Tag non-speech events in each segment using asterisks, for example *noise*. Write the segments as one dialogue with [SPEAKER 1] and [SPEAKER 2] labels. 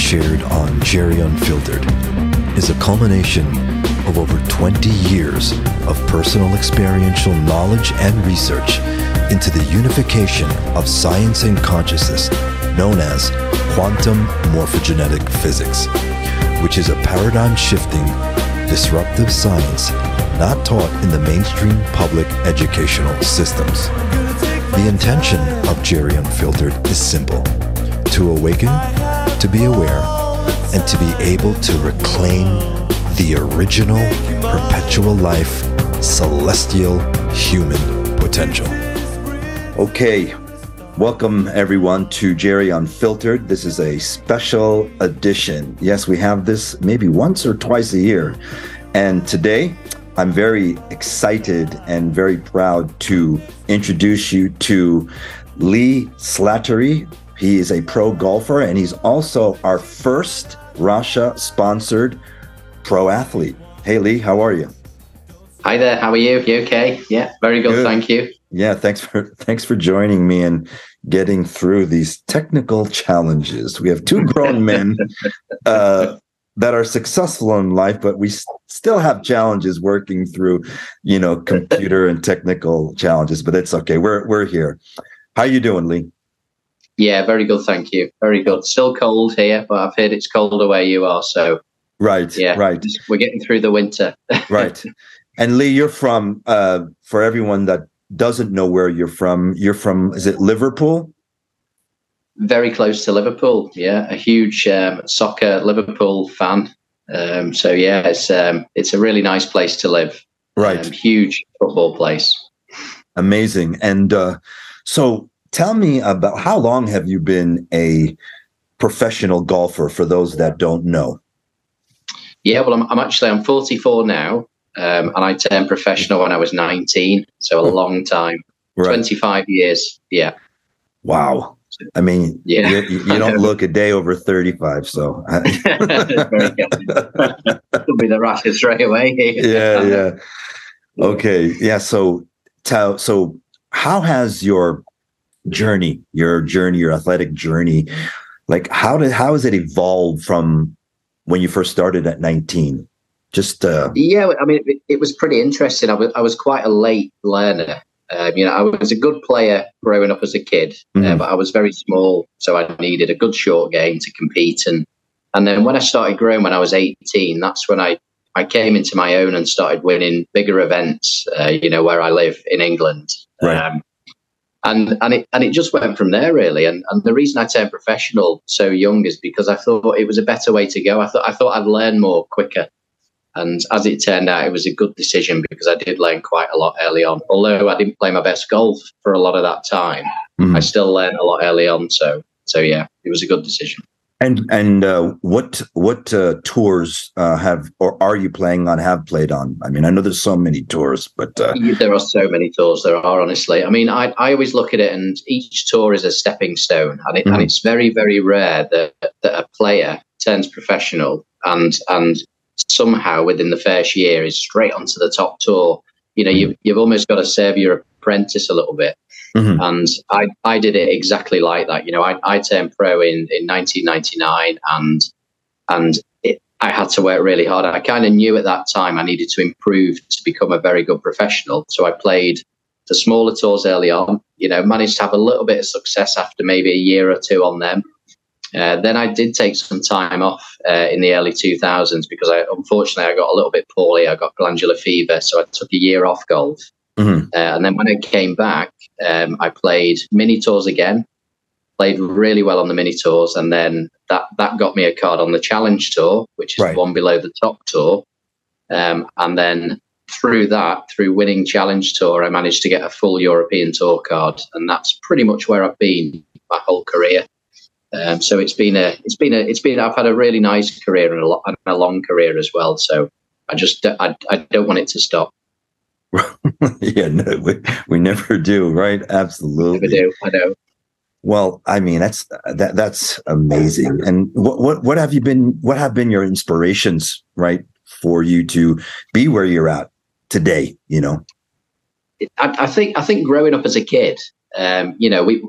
[SPEAKER 1] shared on Jerry Unfiltered is a culmination of over 20 years of personal experiential knowledge and research into the unification of science and consciousness known as quantum morphogenetic physics, which is a paradigm shifting, disruptive science not taught in the mainstream public educational systems. The intention of Jerry Unfiltered is simple to awaken, to be aware, and to be able to reclaim the original, perpetual life, celestial human potential. Okay, welcome everyone to Jerry Unfiltered. This is a special edition. Yes, we have this maybe once or twice a year. And today, I'm very excited and very proud to introduce you to Lee Slattery. He is a pro golfer and he's also our first Russia sponsored pro athlete. Hey, Lee, how are you?
[SPEAKER 2] Hi there. How are you? You okay? Yeah, very good. good. Thank you.
[SPEAKER 1] Yeah, thanks for *laughs* thanks for joining me and getting through these technical challenges. We have two grown *laughs* men uh, that are successful in life, but we still have challenges working through, you know, computer and technical challenges. But it's okay. We're we're here. How are you doing, Lee?
[SPEAKER 2] Yeah, very good. Thank you. Very good. Still cold here, but I've heard it's colder where you are. So
[SPEAKER 1] right, yeah, right.
[SPEAKER 2] We're getting through the winter. *laughs*
[SPEAKER 1] right. And Lee, you're from. Uh, for everyone that doesn't know where you're from, you're from. Is it Liverpool?
[SPEAKER 2] very close to Liverpool. Yeah, a huge um, soccer Liverpool fan. Um, so yeah, it's um, it's a really nice place to live.
[SPEAKER 1] Right,
[SPEAKER 2] um, huge football place.
[SPEAKER 1] Amazing. And uh, so, tell me about how long have you been a professional golfer? For those that don't know.
[SPEAKER 2] Yeah, well, I'm, I'm actually I'm 44 now, um, and I turned professional when I was 19. So a oh. long time, right. 25 years. Yeah.
[SPEAKER 1] Wow. I mean, yeah, you, you don't *laughs* look a day over 35. So
[SPEAKER 2] it'll *laughs* be the Rasha straight away. *laughs*
[SPEAKER 1] yeah. Yeah. Okay. Yeah. So, tell, so how has your journey, your journey, your athletic journey, like how did, how has it evolved from when you first started at 19? Just, uh,
[SPEAKER 2] yeah, I mean, it, it was pretty interesting. I was, I was quite a late learner. Um, you know, I was a good player growing up as a kid, uh, mm-hmm. uh, but I was very small, so I needed a good short game to compete. And and then when I started growing, when I was eighteen, that's when I I came into my own and started winning bigger events. Uh, you know, where I live in England.
[SPEAKER 1] Right. Um,
[SPEAKER 2] and and it and it just went from there really. And and the reason I turned professional so young is because I thought it was a better way to go. I thought I thought I'd learn more quicker. And as it turned out, it was a good decision because I did learn quite a lot early on. Although I didn't play my best golf for a lot of that time, mm-hmm. I still learned a lot early on. So, so yeah, it was a good decision.
[SPEAKER 1] And and uh, what what uh, tours uh, have or are you playing on? Have played on? I mean, I know there's so many tours, but uh,
[SPEAKER 2] there are so many tours. There are honestly. I mean, I I always look at it, and each tour is a stepping stone, and it, mm-hmm. and it's very very rare that that a player turns professional and and somehow within the first year is straight onto the top tour. You know, you've, you've almost got to serve your apprentice a little bit. Mm-hmm. And I, I did it exactly like that. You know, I, I turned pro in, in 1999 and, and it, I had to work really hard. I kind of knew at that time I needed to improve to become a very good professional. So I played the smaller tours early on, you know, managed to have a little bit of success after maybe a year or two on them. Uh, then I did take some time off uh, in the early 2000s because I unfortunately I got a little bit poorly. I got glandular fever, so I took a year off golf. Mm-hmm. Uh, and then when I came back, um, I played mini tours again. Played really well on the mini tours, and then that that got me a card on the challenge tour, which is right. the one below the top tour. Um, and then through that, through winning challenge tour, I managed to get a full European tour card, and that's pretty much where I've been my whole career. Um, so it's been a, it's been a, it's been. I've had a really nice career and a, and a long career as well. So I just, I, I don't want it to stop. *laughs*
[SPEAKER 1] yeah, no, we, we never do, right? Absolutely,
[SPEAKER 2] never do. I know.
[SPEAKER 1] Well, I mean, that's that that's amazing. And what what what have you been? What have been your inspirations, right, for you to be where you're at today? You know,
[SPEAKER 2] I, I think I think growing up as a kid, um, you know, we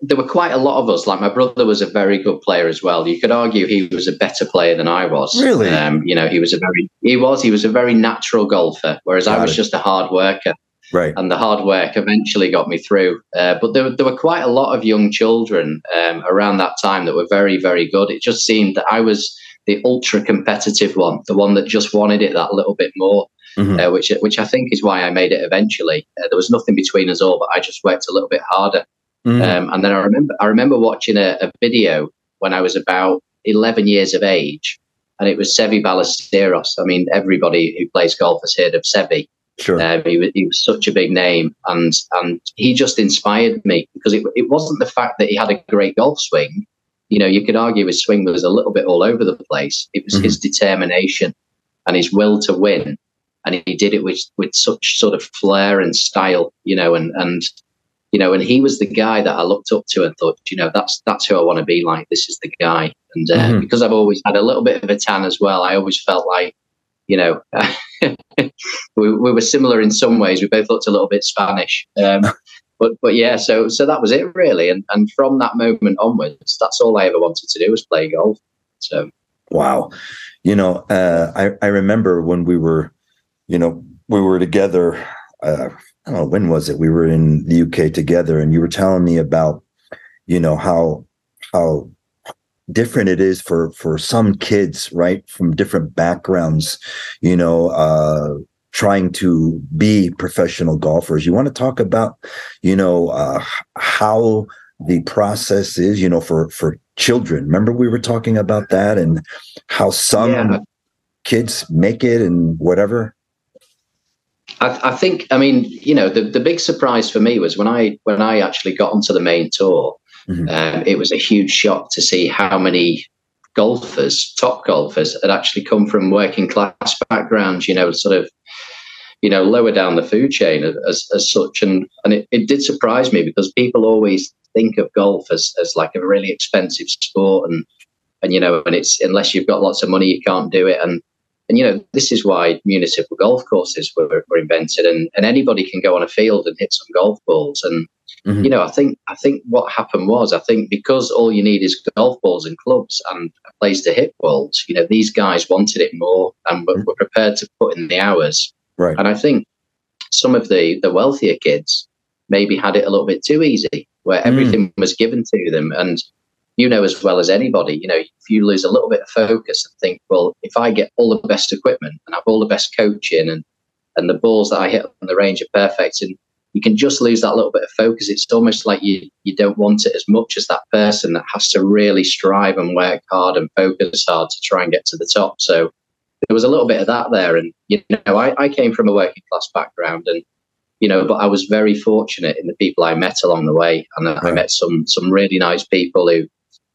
[SPEAKER 2] there were quite a lot of us. Like my brother was a very good player as well. You could argue he was a better player than I was.
[SPEAKER 1] Really?
[SPEAKER 2] Um, you know, he was a very he was he was a very natural golfer, whereas Got I was it. just a hard worker.
[SPEAKER 1] Right.
[SPEAKER 2] And the hard work eventually got me through. Uh, but there, there were quite a lot of young children um, around that time that were very, very good. It just seemed that I was the ultra competitive one, the one that just wanted it that little bit more. Mm-hmm. Uh, which which I think is why I made it eventually. Uh, there was nothing between us all, but I just worked a little bit harder. Mm. Um, and then I remember I remember watching a, a, video when I was about 11 years of age, and it was Seve Ballesteros. I mean, everybody who plays golf has heard of Seve.
[SPEAKER 1] Sure.
[SPEAKER 2] Uh, he, was, he was such a big name, and and he just inspired me because it, it wasn't the fact that he had a great golf swing. You know, you could argue his swing was a little bit all over the place. It was mm-hmm. his determination and his will to win, and he did it with with such sort of flair and style. You know, and and you know, and he was the guy that I looked up to and thought, you know, that's that's who I want to be like. This is the guy. And uh, mm-hmm. because I've always had a little bit of a tan as well, I always felt like, you know, *laughs* we, we, were similar in some ways. We both looked a little bit Spanish. Um, *laughs* but but yeah, so so that was it really. And and from that moment onwards, that's all I ever wanted to do was play golf. So
[SPEAKER 1] wow, you know, uh, I I remember when we were, you know, we were together. Uh, I don't know when was it? We were in the UK together, and you were telling me about, you know, how how different it is for for some kids, right, from different backgrounds, you know, uh, trying to be professional golfers. You want to talk about, you know, uh, how the process is, you know, for for children. Remember we were talking about that and how some yeah. kids make it and whatever.
[SPEAKER 2] I, I, think, I mean, you know, the, the big surprise for me was when I when I actually got onto the main tour. Mm-hmm. Um, it was a huge shock to see how many golfers, top golfers, had actually come from working class backgrounds. You know, sort of, you know, lower down the food chain as, as such. And and it, it did surprise me because people always think of golf as, as like a really expensive sport and and you know and it's unless you've got lots of money you can't do it and and you know, this is why municipal golf courses were, were invented, and, and anybody can go on a field and hit some golf balls. And mm-hmm. you know, I think I think what happened was I think because all you need is golf balls and clubs and a place to hit balls. You know, these guys wanted it more and were, mm-hmm. were prepared to put in the hours.
[SPEAKER 1] Right.
[SPEAKER 2] And I think some of the the wealthier kids maybe had it a little bit too easy, where mm. everything mm. was given to them, and you know as well as anybody, you know, if you lose a little bit of focus and think, well, if I get all the best equipment and have all the best coaching and and the balls that I hit on the range are perfect and you can just lose that little bit of focus. It's almost like you you don't want it as much as that person that has to really strive and work hard and focus hard to try and get to the top. So there was a little bit of that there. And you know, I, I came from a working class background and you know, but I was very fortunate in the people I met along the way. And right. I met some some really nice people who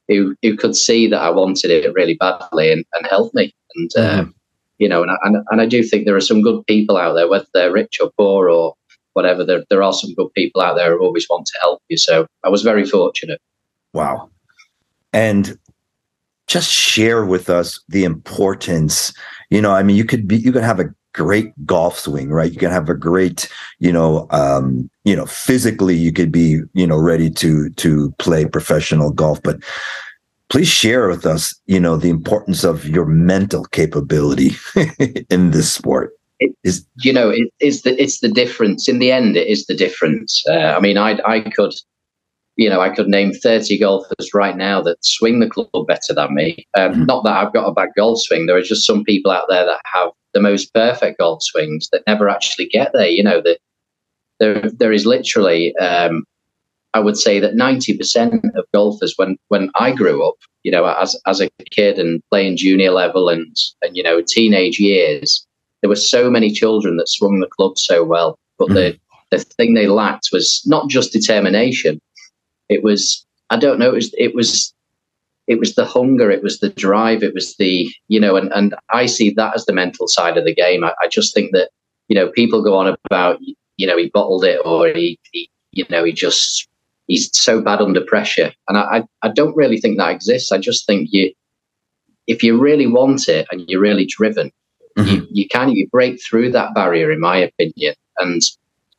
[SPEAKER 2] who who could see that I wanted it really badly and, and help me. And mm-hmm. um, you know, and I, and, and I do think there are some good people out there, whether they're rich or poor or whatever. There there are some good people out there who always want to help you. So I was very fortunate.
[SPEAKER 1] Wow, and just share with us the importance. You know, I mean, you could be you could have a great golf swing, right? You can have a great, you know, um, you know, physically you could be, you know, ready to to play professional golf, but please share with us, you know, the importance of your mental capability *laughs* in this sport.
[SPEAKER 2] It, is you know it is the it's the difference in the end it is the difference uh, i mean i i could you know, I could name 30 golfers right now that swing the club better than me. Um, mm-hmm. Not that I've got a bad golf swing. There are just some people out there that have the most perfect golf swings that never actually get there. You know, the, there there is literally, um, I would say that ninety percent of golfers when when I grew up, you know, as as a kid and playing junior level and and you know teenage years, there were so many children that swung the club so well, but mm. the the thing they lacked was not just determination. It was I don't know. It was it was it was the hunger, it was the drive, it was the, you know, and, and I see that as the mental side of the game. I, I just think that, you know, people go on about, you know, he bottled it or he, he you know, he just, he's so bad under pressure. And I, I don't really think that exists. I just think you, if you really want it and you're really driven, mm-hmm. you, you can, you break through that barrier, in my opinion. And,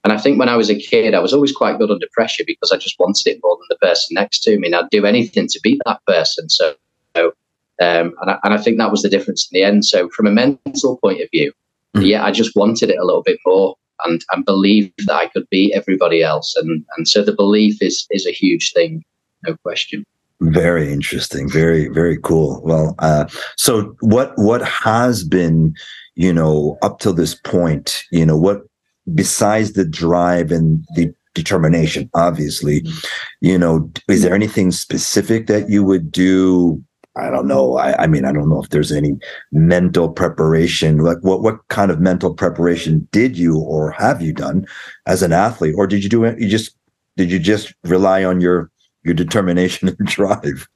[SPEAKER 2] And I think when I was a kid, I was always quite good under pressure because I just wanted it more than the person next to me, and I'd do anything to beat that person. So, um, and, I, and I think that was the difference in the end. So, from a mental point of view, mm. yeah, I just wanted it a little bit more and and believed that I could beat everybody else, and and so the belief is is a huge thing, no question.
[SPEAKER 1] Very interesting. Very very cool. Well, uh, so what what has been, you know, up till this point, you know, what besides the drive and the determination, obviously, you know, is there anything specific that you would do? I don't know. I, I, mean, I don't know if there's any mental preparation. Like, what what kind of mental preparation did you or have you done as an athlete, or did you do it? You just did you just rely on your your determination and *laughs* drive?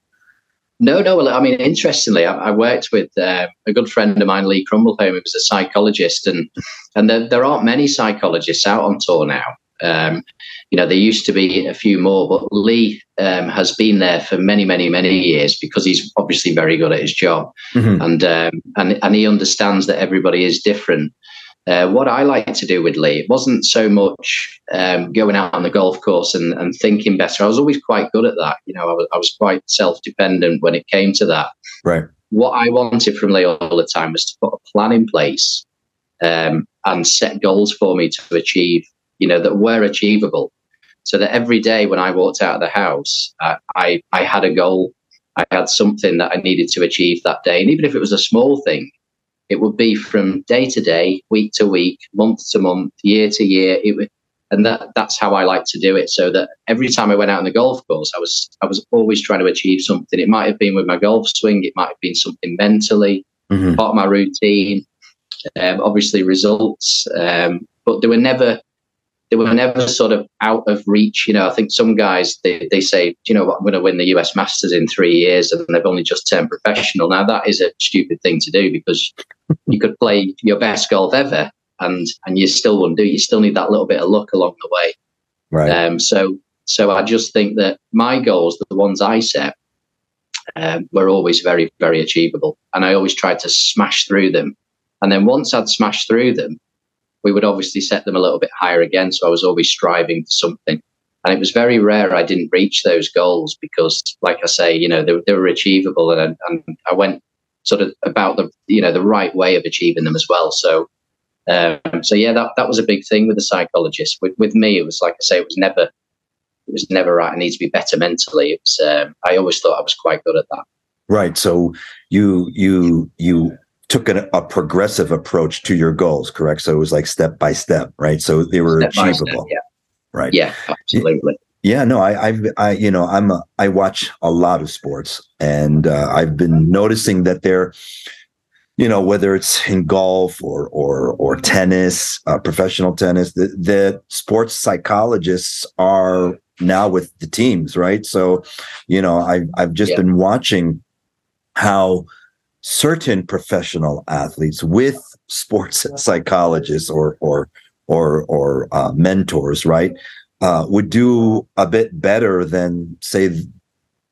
[SPEAKER 2] No, no. Well, I mean, interestingly, I, I worked with uh, a good friend of mine, Lee Crumbleholm, who was a psychologist, and and there, there aren't many psychologists out on tour now. Um, you know, there used to be a few more, but Lee um, has been there for many, many, many years because he's obviously very good at his job, mm-hmm. and um, and and he understands that everybody is different. Uh, what I like to do with Lee, it wasn't so much um, going out on the golf course and, and, thinking better. I was always quite good at that. You know, I was, I was quite self dependent when it came to that.
[SPEAKER 1] Right.
[SPEAKER 2] What I wanted from Lee all the time was to put a plan in place um, and set goals for me to achieve, you know, that were achievable. So that every day when I walked out of the house, uh, I, I had a goal. I had something that I needed to achieve that day. And even if it was a small thing, it would be from day to day, week to week, month to month, year to year. It would, and that that's how I like to do it. So that every time I went out on the golf course, I was I was always trying to achieve something. It might have been with my golf swing, it might have been something mentally, mm-hmm. part of my routine, um, obviously results, um, but they were never they were never sort of out of reach. You know, I think some guys they, they say, you know what, I'm going to win the US Masters in three years, and they've only just turned professional. Now that is a stupid thing to do because *laughs* you could play your best golf ever, and and you still wouldn't do. It. You still need that little bit of luck along the way.
[SPEAKER 1] Right.
[SPEAKER 2] Um, so so I just think that my goals, the ones I set, um, were always very very achievable, and I always tried to smash through them. And then once I'd smashed through them, we would obviously set them a little bit higher again. So I was always striving for something. And it was very rare I didn't reach those goals because, like I say, you know, they, they were achievable, and, and I went sort of about the you know the right way of achieving them as well. So, um, so yeah, that that was a big thing with the psychologist. With with me, it was like I say, it was never it was never right. I need to be better mentally. It was, um, I always thought I was quite good at that.
[SPEAKER 1] Right. So you you you took an, a progressive approach to your goals, correct? So it was like step by step, right? So they were step achievable,
[SPEAKER 2] step, yeah.
[SPEAKER 1] right?
[SPEAKER 2] Yeah, absolutely.
[SPEAKER 1] Yeah, no, I, I've, I, you know, I'm, a, I watch a lot of sports, and uh, I've been noticing that they're, you know, whether it's in golf or or or tennis, uh, professional tennis, the, the sports psychologists are now with the teams, right? So, you know, I've I've just yeah. been watching how certain professional athletes with sports *laughs* psychologists or or or or uh, mentors, right, uh, would do a bit better than say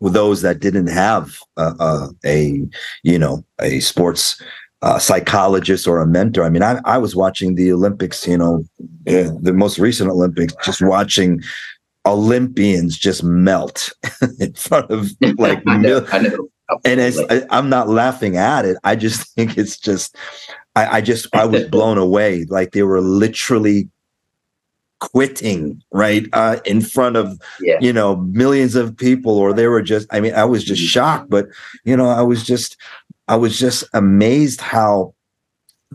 [SPEAKER 1] those that didn't have a you know a sports uh, psychologist or a mentor. I mean, I, I was watching the Olympics, you know, the most recent Olympics, just watching Olympians just melt *laughs* in front of *laughs* like
[SPEAKER 2] I know, I know
[SPEAKER 1] and I, am not laughing at it. I just *laughs* think it's just, I, I just, I was *laughs* blown away. Like they were literally quitting right uh, in front of yeah. you know millions of people or they were just i mean i was just mm-hmm. shocked but you know i was just i was just amazed how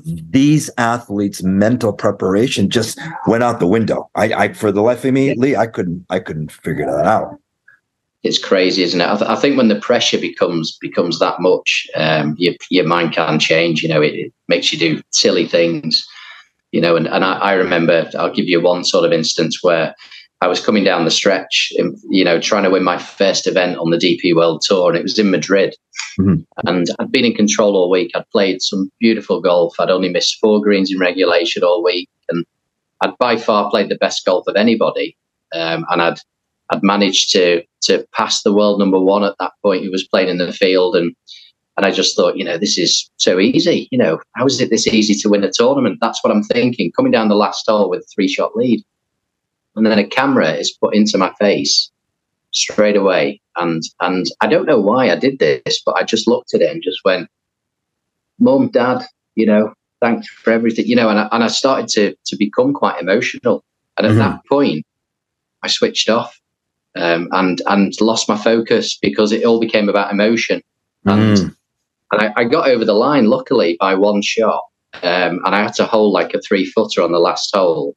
[SPEAKER 1] these athletes mental preparation just went out the window i, I for the life of me lee i couldn't i couldn't figure that out
[SPEAKER 2] it's crazy, isn't it? I, th- I, think when the pressure becomes becomes that much, um, your your mind can change. You know, it, it, makes you do silly things. You know, and, and I, I, remember I'll give you one sort of instance where I was coming down the stretch, in, you know, trying to win my first event on the DP World Tour, and it was in Madrid. Mm-hmm. And I'd been in control all week. I'd played some beautiful golf. I'd only missed four greens in regulation all week, and I'd by far played the best golf of anybody. Um, and I'd I'd managed to to pass the world number one at that point He was playing in the field and and I just thought, you know, this is so easy. You know, how is it this easy to win a tournament? That's what I'm thinking. Coming down the last hole with a three shot lead. and then a camera is put into my face straight away. And and I don't know why I did this, but I just looked at it and just went, "Mum, Dad, you know, thanks for everything," you know. And I, and I started to to become quite emotional. And at mm-hmm. that point, I switched off um, and and lost my focus because it all became about emotion. And mm. and I, I, got over the line luckily by one shot, um, and I had to hold like a three footer on the last hole,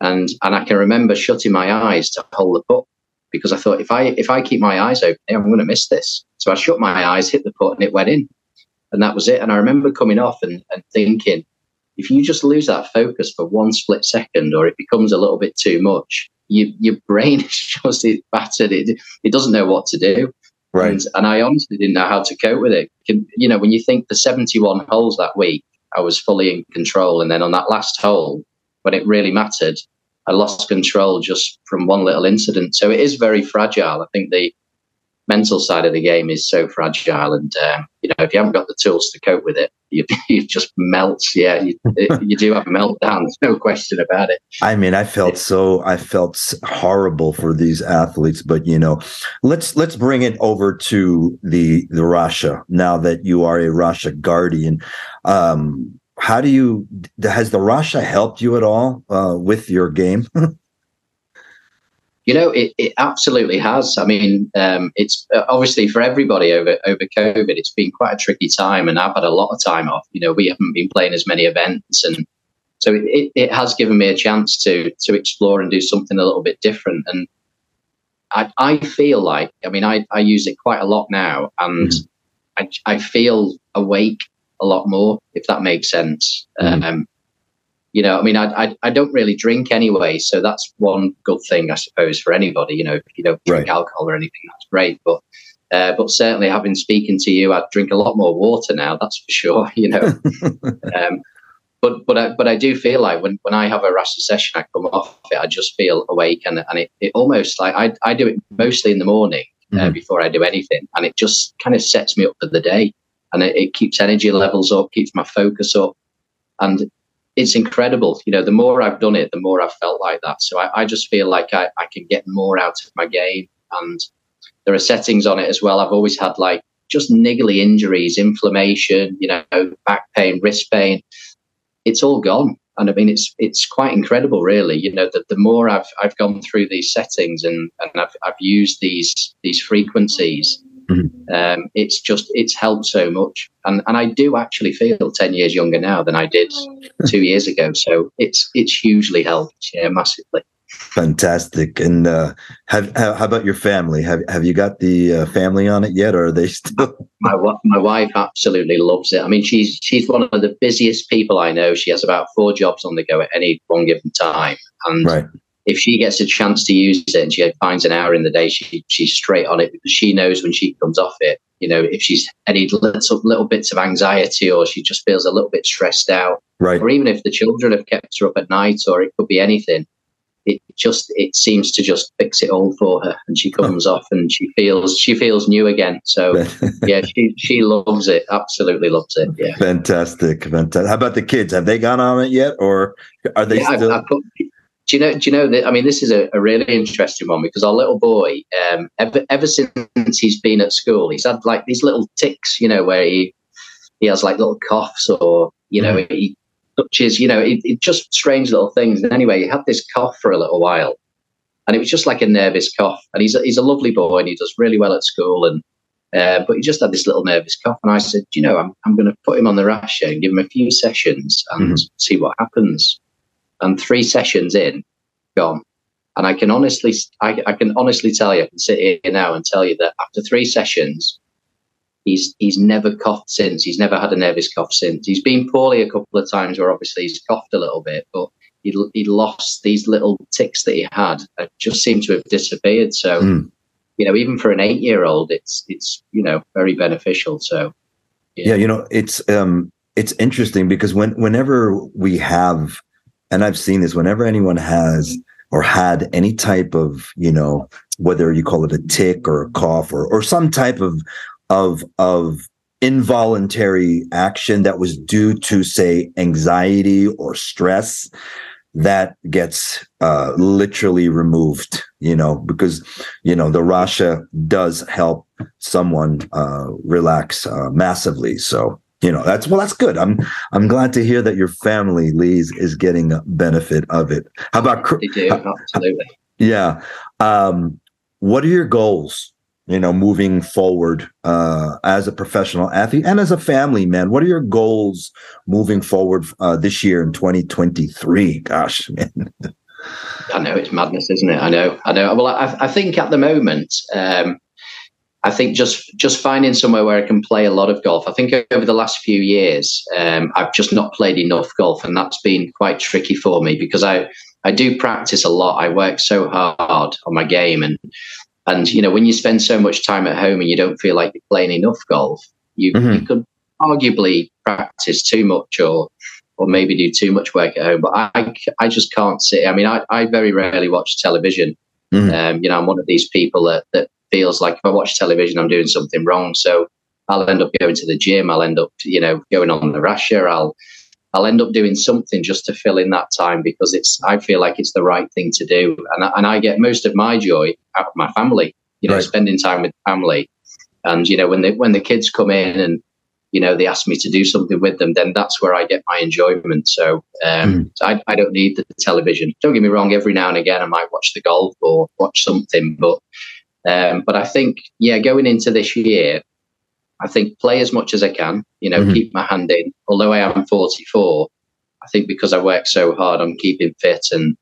[SPEAKER 2] and and I can remember shutting my eyes to hold the putt because I thought if I if I keep my eyes open, I'm going to miss this. So I shut my eyes, hit the putt, and it went in, and that was it. And I remember coming off and, and thinking, if you just lose that focus for one split second, or it becomes a little bit too much, you, your brain *laughs* is just battered. It it doesn't know what to do.
[SPEAKER 1] Right.
[SPEAKER 2] And, and I honestly didn't know how to cope with it. You know, when you think the 71 holes that week, I was fully in control, and then on that last hole, when it really mattered, I lost control just from one little incident. So it is very fragile. I think the mental side of the game is so fragile, and um, you know if you haven't got the tools to cope with it, you, *laughs* you just melt. Yeah, you, you do have a meltdown. *laughs* No question about it.
[SPEAKER 1] I mean, I felt so. I felt horrible for these athletes, but you know, let's let's bring it over to the the Rasha now that you are a Rasha guardian. Um, how do you has the Rasha helped you at all uh, with your game? *laughs*
[SPEAKER 2] You know, it, it absolutely has. I mean, um, it's uh, obviously for everybody over over COVID. It's been quite a tricky time, and I've had a lot of time off. You know, we haven't been playing as many events, and so it, it has given me a chance to to explore and do something a little bit different. And I, I feel like, I mean, I, I use it quite a lot now, and mm. I, I feel awake a lot more, if that makes sense. Mm. Um, you know, I mean, I, I, I don't really drink anyway, so that's one good thing, I suppose, for anybody. You know, if you don't drink right. alcohol or anything, that's great. But uh, but certainly, having speaking to you, I drink a lot more water now. That's for sure. *laughs* You know, *laughs* um, but but I, but I do feel like when, when I have a Rasha session, I come off it, I just feel awake, and and it, it almost like I I do it mostly in the morning uh, mm-hmm. before I do anything, and it just kind of sets me up for the day, and it, it keeps energy levels up, keeps my focus up, and it's incredible. You know, the more I've done it, the more I've felt like that. So I, I just feel like I, I can get more out of my game. And there are settings on it as well. I've always had like just niggly injuries, inflammation, you know, back pain, wrist pain. It's all gone. And I mean, it's it's quite incredible, really. You know, that the more I've I've gone through these settings and, and I've I've used these these frequencies, Mm-hmm. Um, it's just it's helped so much, and and I do actually feel ten years younger now than I did *laughs* two years ago. So it's it's hugely helped, yeah, massively.
[SPEAKER 1] Fantastic. And uh, have, how, how about your family? Have have you got the uh, family on it yet, or are they *laughs* still?
[SPEAKER 2] my my wife absolutely loves it. I mean, she's she's one of the busiest people I know. She has about four jobs on the go at any one given time, and right if she gets a chance to use it and she finds an hour in the day, she she's straight on it because she knows when she comes off it. You know, if she's any little little bits of anxiety or she just feels a little bit stressed out,
[SPEAKER 1] right?
[SPEAKER 2] Or even if the children have kept her up at night, or it could be anything. It just it seems to just fix it all for her, and she *laughs* comes off and she feels she feels new again. So *laughs* yeah, she she loves it, absolutely loves it. Yeah,
[SPEAKER 1] fantastic, fantastic. How about the kids? Have they gone on it yet, or are they yeah, still? I, I put,
[SPEAKER 2] do you know? Do you know that? I mean, this is a, a really interesting one because our little boy, um, ever ever since he's been at school, he's had like these little ticks, you know, where he he has like little coughs or you know mm. he touches, you know, it, it just strange little things. And anyway, he had this cough for a little while, and it was just like a nervous cough. And he's a, he's a lovely boy and he does really well at school and. Uh, but he just had this little nervous cough, and I said, "You know, I'm I'm going to put him on the Rasha and give him a few sessions and mm-hmm. see what happens." And three sessions in, gone. And I can honestly, I, I, can honestly tell you, I can sit here now and tell you that after three sessions, he's he's never coughed since. He's never had a nervous cough since. He's been poorly a couple of times where obviously he's coughed a little bit, but he he lost these little ticks that he had. just seem to have disappeared. So, mm. you know, even for an eight year old, it's it's you know very beneficial. So,
[SPEAKER 1] yeah. yeah, you know, it's um it's interesting because when whenever we have and I've seen this whenever anyone has or had any type of, you know, whether you call it a tick or a cough or or some type of of of involuntary action that was due to say anxiety or stress that gets uh, literally removed, you know, because, you know, the Rasha does help someone uh, relax uh, massively. So, you know, that's well, that's good. I'm I'm glad to hear that your family, Lee's, is getting a benefit of it. How about
[SPEAKER 2] they do, absolutely.
[SPEAKER 1] Yeah. Um, what are your goals you know, moving forward uh, as a professional athlete and as a family man? What are your goals moving forward uh, this year in 2023? Gosh, *laughs* man.
[SPEAKER 2] I know it's madness, isn't it? I know, I know. Well, I, I think at the moment, um, I think just just finding somewhere where I can play a lot of golf. I think over the last few years, um, I've just not played enough golf, and that's been quite tricky for me because I I do practice a lot. I work so hard on my game, and and you know, when you spend so much time at home and you don't feel like you're playing enough golf, you, mm-hmm. you could arguably practice too much or or maybe do too much work at home. But I I just can't sit. I mean, I, I very rarely watch television. Mm-hmm. Um, you know, I'm one of these people that that feels like if I watch television, I'm doing something wrong. So I'll end up going to the gym. I'll end up, you know, going on the Rasha. I'll I'll end up doing something just to fill in that time because it's I feel like it's the right thing to do, and I, and I get most of my joy out of my family. You know, right. spending time with family, and you know when the when the kids come in and you know they ask me to do something with them, then that's where I get my enjoyment. So, um, mm. so I, I don't need the television. Don't get me wrong. Every now and again, I might watch the golf or watch something, but um, but I think yeah, going into this year, I think play as much as I can, you know, mm-hmm. keep my hand in. Although I am 44, I think because I work so hard on keeping fit and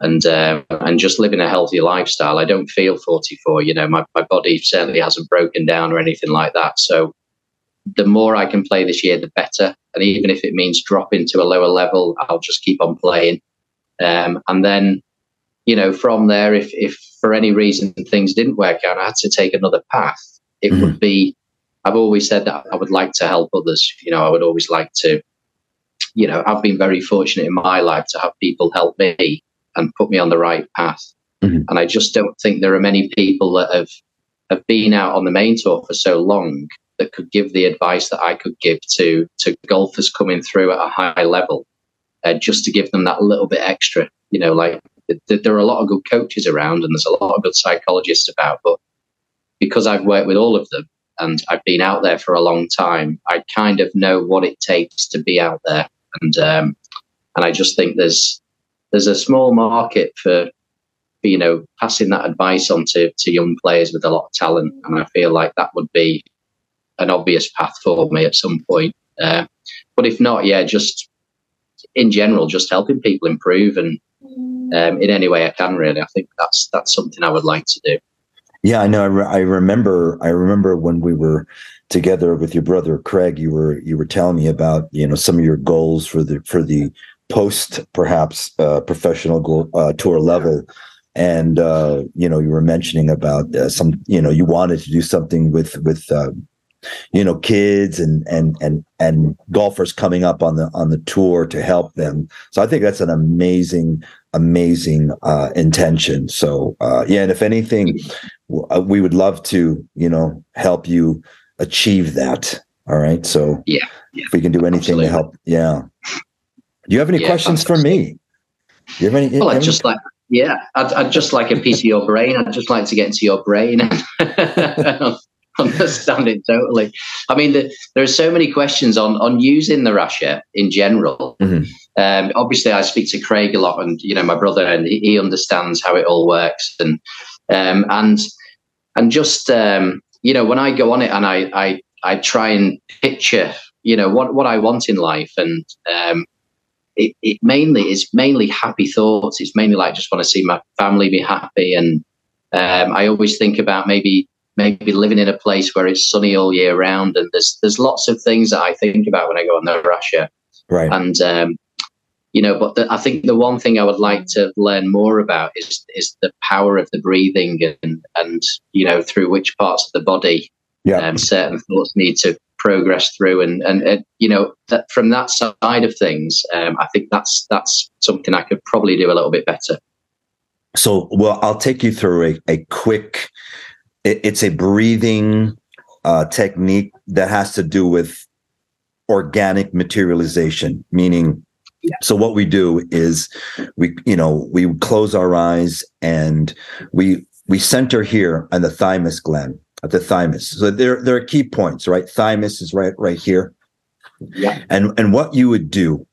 [SPEAKER 2] and uh, and just living a healthy lifestyle, I don't feel 44. You know, my, my body certainly hasn't broken down or anything like that. So the more I can play this year, the better. And even if it means dropping to a lower level, I'll just keep on playing. Um, and then, you know, from there, if if for any reason things didn't work out, I had to take another path. It mm-hmm. would be I've always said that I would like to help others. You know, I would always like to, you know, I've been very fortunate in my life to have people help me and put me on the right path. Mm-hmm. And I just don't think there are many people that have have been out on the main tour for so long that could give the advice that I could give to to golfers coming through at a high level, uh, just to give them that little bit extra. You know, like th- there are a lot of good coaches around and there's a lot of good psychologists about, but because I've worked with all of them, and I've been out there for a long time. I kind of know what it takes to be out there, and um, and I just think there's there's a small market for, for you know passing that advice on to, to young players with a lot of talent, and I feel like that would be an obvious path for me at some point. Uh, but if not, yeah, just in general, just helping people improve and um, in any way I can. Really, I think that's that's something I would like to do.
[SPEAKER 1] Yeah, I know. I, re- I remember. I remember when we were together with your brother Craig. You were you were telling me about you know some of your goals for the for the post perhaps uh, professional uh, tour level, and uh, you know you were mentioning about uh, some you know you wanted to do something with with uh, you know kids and and and and golfers coming up on the on the tour to help them. So I think that's an amazing amazing uh, intention. So uh, yeah, and if anything, uh, we would love to you know help you achieve that. All right. So
[SPEAKER 2] yeah, yeah
[SPEAKER 1] if we can do anything absolutely. to help, yeah. Do you have any yeah, questions for me?
[SPEAKER 2] Do you have any? Well, I just like yeah, I'd, I'd, just like a piece of your brain. I'd just like to get into your brain and *laughs* understand it totally. I mean, the, there are so many questions on on using the Rasha in general. Mm-hmm. Um, obviously, I speak to Craig a lot, and you know my brother, and he, he understands how it all works, and um, and and just um, you know when I go on it and I I I try and picture you know what what I want in life, and um, it, it mainly is mainly happy thoughts. It's mainly like just want to see my family be happy, and um, I always think about maybe maybe living in a place where it's sunny all year round, and there's there's lots of things that I think about when I go on the Rasha.
[SPEAKER 1] Right.
[SPEAKER 2] And um, you know but the, i think the one thing i would like to learn more about is is the power of the breathing and and you know through which parts of the body yeah. um, certain thoughts need to progress through and and, and you know that from that side of things um, i think that's that's something i could probably do a little bit better
[SPEAKER 1] so well i'll take you through a, a quick it, it's a breathing uh, technique that has to do with organic materialization meaning. So what we do is we, you know, we close our eyes and we we center here on the thymus gland at the thymus. So there there are key points, right? Thymus is right right here.
[SPEAKER 2] Yeah.
[SPEAKER 1] And and what you would do,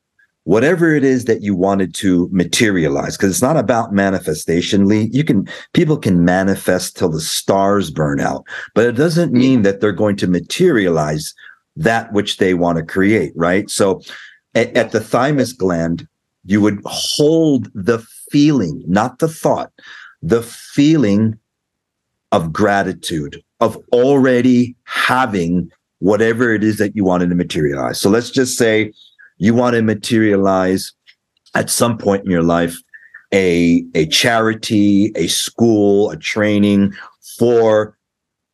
[SPEAKER 1] whatever it is that you wanted to materialize, because it's not about manifestation, Lee. You can people can manifest till the stars burn out, but it doesn't mean that they're going to materialize that which they want to create, right? So at, at the thymus gland, you would hold the feeling, not the thought, the feeling of gratitude, of already having whatever it is that you wanted to materialize. So let's just say you want to materialize at some point in your life a, a charity, a school, a training for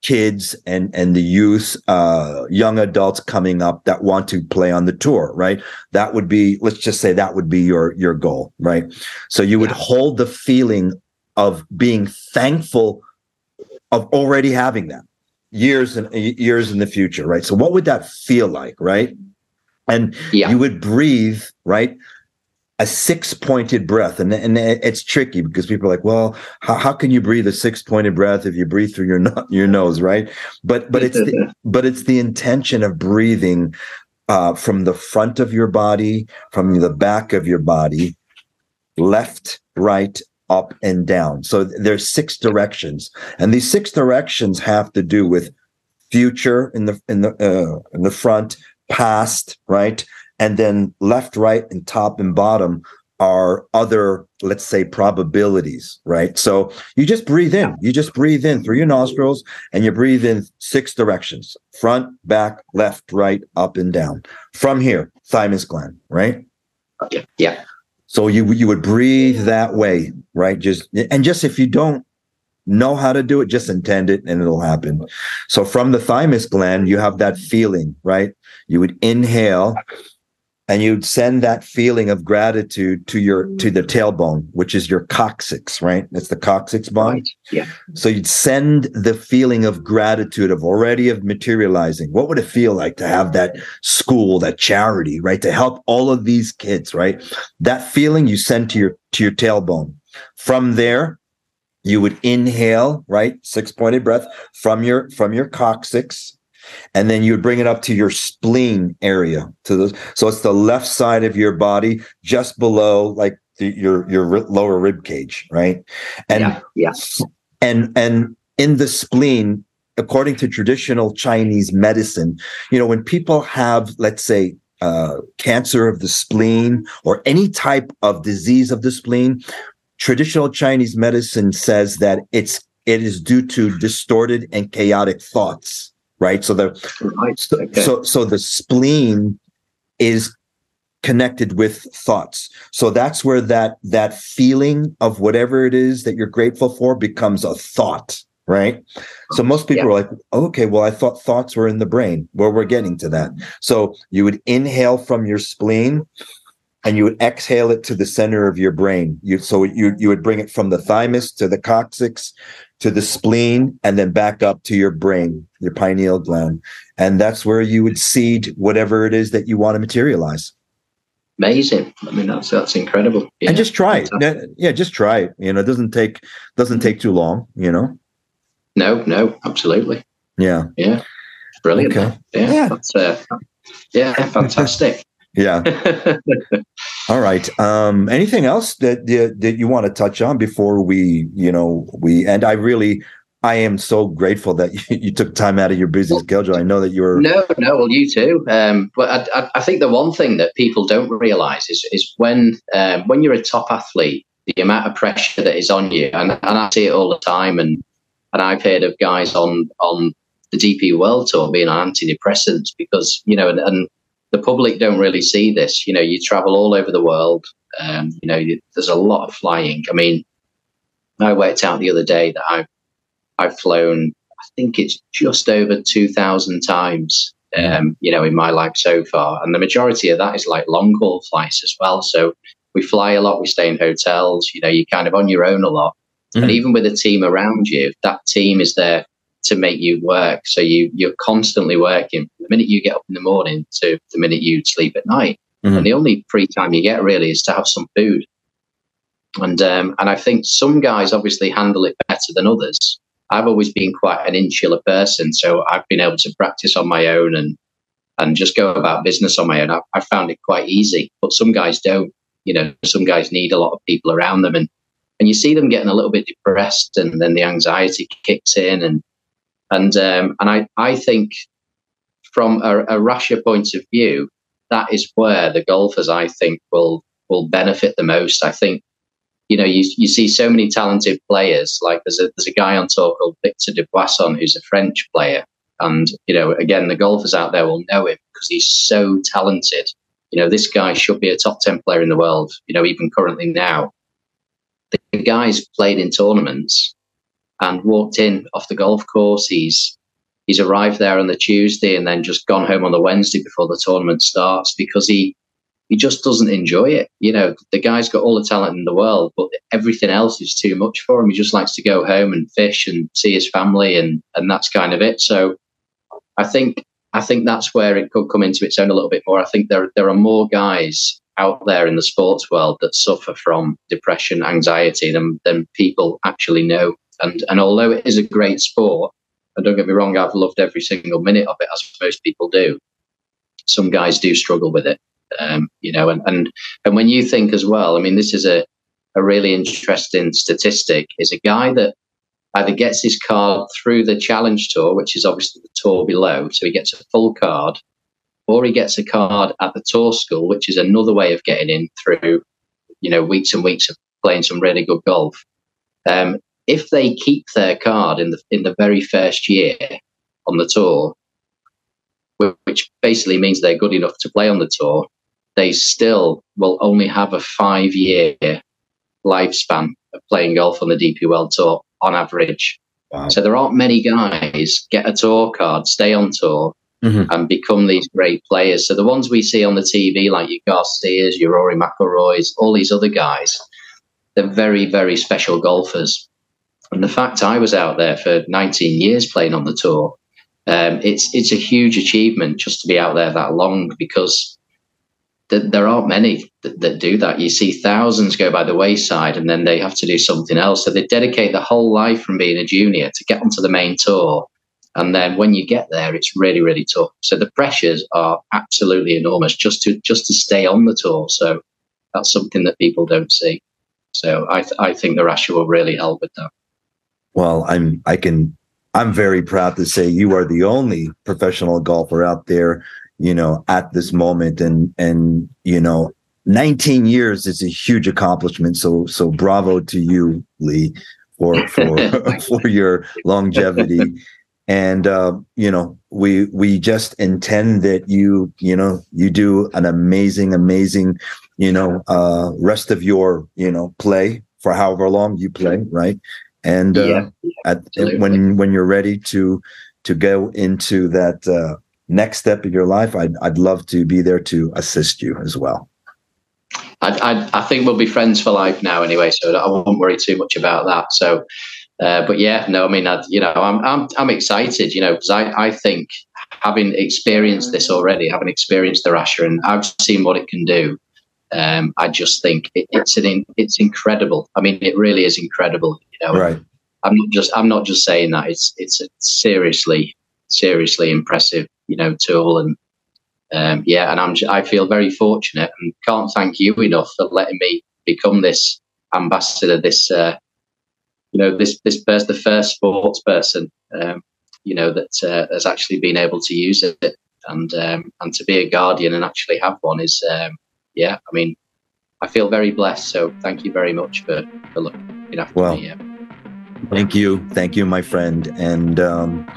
[SPEAKER 1] kids and and the youth uh young adults coming up that want to play on the tour right? That would be let's just say that would be your your goal right? So you would yeah. hold the feeling of being thankful of already having that years and years in the future right? So what would that feel like right? And yeah. you would breathe right a six pointed breath. And, and it's tricky because people are like, well, how, how can you breathe a six pointed breath if you breathe through your, no- your nose? Right. But, but it's, the, *laughs* but it's the intention of breathing uh, from the front of your body, from the back of your body, left, right, up and down. So there's six directions and these six directions have to do with future in the, in the, uh, in the front, past, right? And then left, right, and top and bottom are other, let's say, probabilities, right? So you just breathe in. You just breathe in through your nostrils and you breathe in six directions front, back, left, right, up, and down. From here, thymus gland, right?
[SPEAKER 2] Yeah. yeah.
[SPEAKER 1] So you you would breathe that way, right? Just and just if you don't know how to do it, just intend it and it'll happen. So from the thymus gland, you have that feeling, right? You would inhale and you'd send that feeling of gratitude to your to the mm. tailbone which is your coccyx right? It's the coccyx bone. right.
[SPEAKER 2] yeah.
[SPEAKER 1] So you'd send the feeling of gratitude of already of materializing. What would it feel like to have that school that charity right? To help all of these kids right? That feeling you send to your to your tailbone. From there you would inhale right? Six pointed breath from your from your coccyx and then you would bring it up to your spleen area to the so it's the left side of your body just below like the, your your lower rib cage right
[SPEAKER 2] and yeah, yeah.
[SPEAKER 1] and and in the spleen according to traditional chinese medicine you know when people have let's say uh, cancer of the spleen or any type of disease of the spleen traditional chinese medicine says that it's it is due to distorted and chaotic thoughts right? So the right. so, okay. so so the spleen is connected with thoughts. So that's where that that feeling of whatever it is that you're grateful for becomes a thought, right? So most people yeah. are like, okay, well, I thought thoughts were in the brain. Well, we're getting to that. So you would inhale from your spleen and you would exhale it to the center of your brain. You so you you would bring it from the thymus to the coccyx to the spleen and then back up to your brain, your pineal gland. And that's where you would seed whatever it is that you want to materialize.
[SPEAKER 2] Amazing. I mean, that's that's incredible.
[SPEAKER 1] Yeah. And just try it. Yeah, just try it. You know, it doesn't take doesn't take too long, you know.
[SPEAKER 2] No, no, absolutely.
[SPEAKER 1] Yeah.
[SPEAKER 2] Yeah. Brilliant. Okay. Yeah. yeah. That's uh, yeah, fantastic. *laughs*
[SPEAKER 1] Yeah. *laughs* All right. Um, anything else that, that that you want to touch on before we, you know, we and I really I am so grateful that *laughs* you, you took time out of your busy schedule. I know that you were
[SPEAKER 2] no, no. Well, you too. Um, but I, I, think the one thing that people don't realize is is when um, when you're a top athlete, the amount of pressure that is on you, and, and I see it all the time. And and I've heard of guys on on the DP World Tour being on antidepressants because you know, and, and the public don't really see this. You know, you travel all over the world. Um, you know, you, there's a lot of flying. I mean, I worked out the other day that I've I've flown. I think it's just over two thousand times. Um, you know, in my life so far, and the majority of that is like long haul flights as well. So we fly a lot. We stay in hotels. You know, you're kind of on your own a lot. Mm-hmm. And even with a team around you, that team is there to make you work. So you you're constantly working. The minute you get up in the morning to the minute you sleep at night. Mm-hmm. And the only free time you get really is to have some food. And um, and I think some guys obviously handle it better than others. I've always been quite an insular person, so I've been able to practice on my own and and just go about business on my own. I, I found it quite easy, but some guys don't. You know, some guys need a lot of people around them, and and you see them getting a little bit depressed, and then the anxiety kicks in, and and um, and I I think from a, a Rasha point of view, that is where the golfers I think will will benefit the most. I think you know you you see so many talented players. Like there's a there's a guy on tour called Victor Dubuisson who's a French player, and you know again the golfers out there will know him because he's so talented. You know this guy should be a top ten player in the world. You know even currently now, the guy's played in tournaments and walked in off the golf course. He's he's arrived there on the Tuesday and then just gone home on the Wednesday before the tournament starts because he he just doesn't enjoy it. You know, the guy's got all the talent in the world, but everything else is too much for him. He just likes to go home and fish and see his family and and that's kind of it. So I think I think that's where it could come into its own a little bit more. I think there there are more guys out there in the sports world that suffer from depression, anxiety than than people actually know. And and although it is a great sport, and don't get me wrong, I've loved every single minute of it, as most people do. Some guys do struggle with it, um, you know. And, and and when you think as well, I mean, this is a a really interesting statistic. Is a guy that either gets his card through the Challenge Tour, which is obviously the tour below, so he gets a full card, or he gets a card at the tour school, which is another way of getting in through, you know, weeks and weeks of playing some really good golf. Um, if they keep their card in the in the very first year on the tour, which basically means they're good enough to play on the tour, they still will only have a five year lifespan of playing golf on the DP World Tour on average. Wow. So there aren't many guys get a tour card, stay on tour, mm-hmm. and become these great players. So the ones we see on the TV, like your Garcias, your Rory McIlroys, all these other guys, they're very, very special golfers. And the fact I was out there for 19 years playing on the tour, um, it's it's a huge achievement just to be out there that long because th- there aren't many that, that, do that. You see thousands go by the wayside and then they have to do something else. So they dedicate the whole life from being a junior to get onto the main tour. And then when you get there, it's really, really tough. So the pressures are absolutely enormous just to just to stay on the tour. So that's something that people don't see. So I, th- I think the Rasha will really help with that.
[SPEAKER 1] Well, I'm I can I'm very proud to say you are the only professional golfer out there, you know, at this moment and and you know, 19 years is a huge accomplishment. So so bravo to you, Lee, for for *laughs* for your longevity. And uh, you know, we we just intend that you, you know, you do an amazing, amazing, you know, uh rest of your, you know, play for however long you play, right? And uh, at, when when you're ready to to go into that uh, next step of your life, I'd I'd love to be there to assist you as well.
[SPEAKER 2] I, I, I think we'll be friends for life now, anyway. So I won't worry too much about that. So, uh, but yeah, no, I mean, I, you know, I'm I'm I'm excited, you know, because I I think having experienced this already, having experienced the Rasha, and I've seen what it can do. Um, I just think it, it's an it's incredible. I mean, it really is incredible. You know,
[SPEAKER 1] right.
[SPEAKER 2] I'm not just I'm not just saying that. It's it's a seriously seriously impressive you know tool and um, yeah, and I'm I feel very fortunate and can't thank you enough for letting me become this ambassador, this uh, you know this this person, the first sports person um, you know that uh, has actually been able to use it and um, and to be a guardian and actually have one is um, yeah. I mean, I feel very blessed. So thank you very much for for looking after well, me. Yeah.
[SPEAKER 1] Thank you. Thank you, my friend. And um,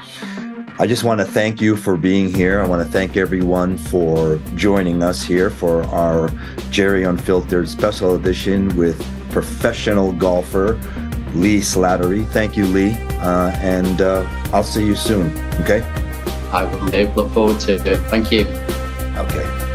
[SPEAKER 1] I just want to thank you for being here. I want to thank everyone for joining us here for our Jerry Unfiltered special edition with professional golfer Lee Slattery. Thank you, Lee. Uh, and uh, I'll see you soon. Okay.
[SPEAKER 2] I will look forward to it. Thank you.
[SPEAKER 1] Okay.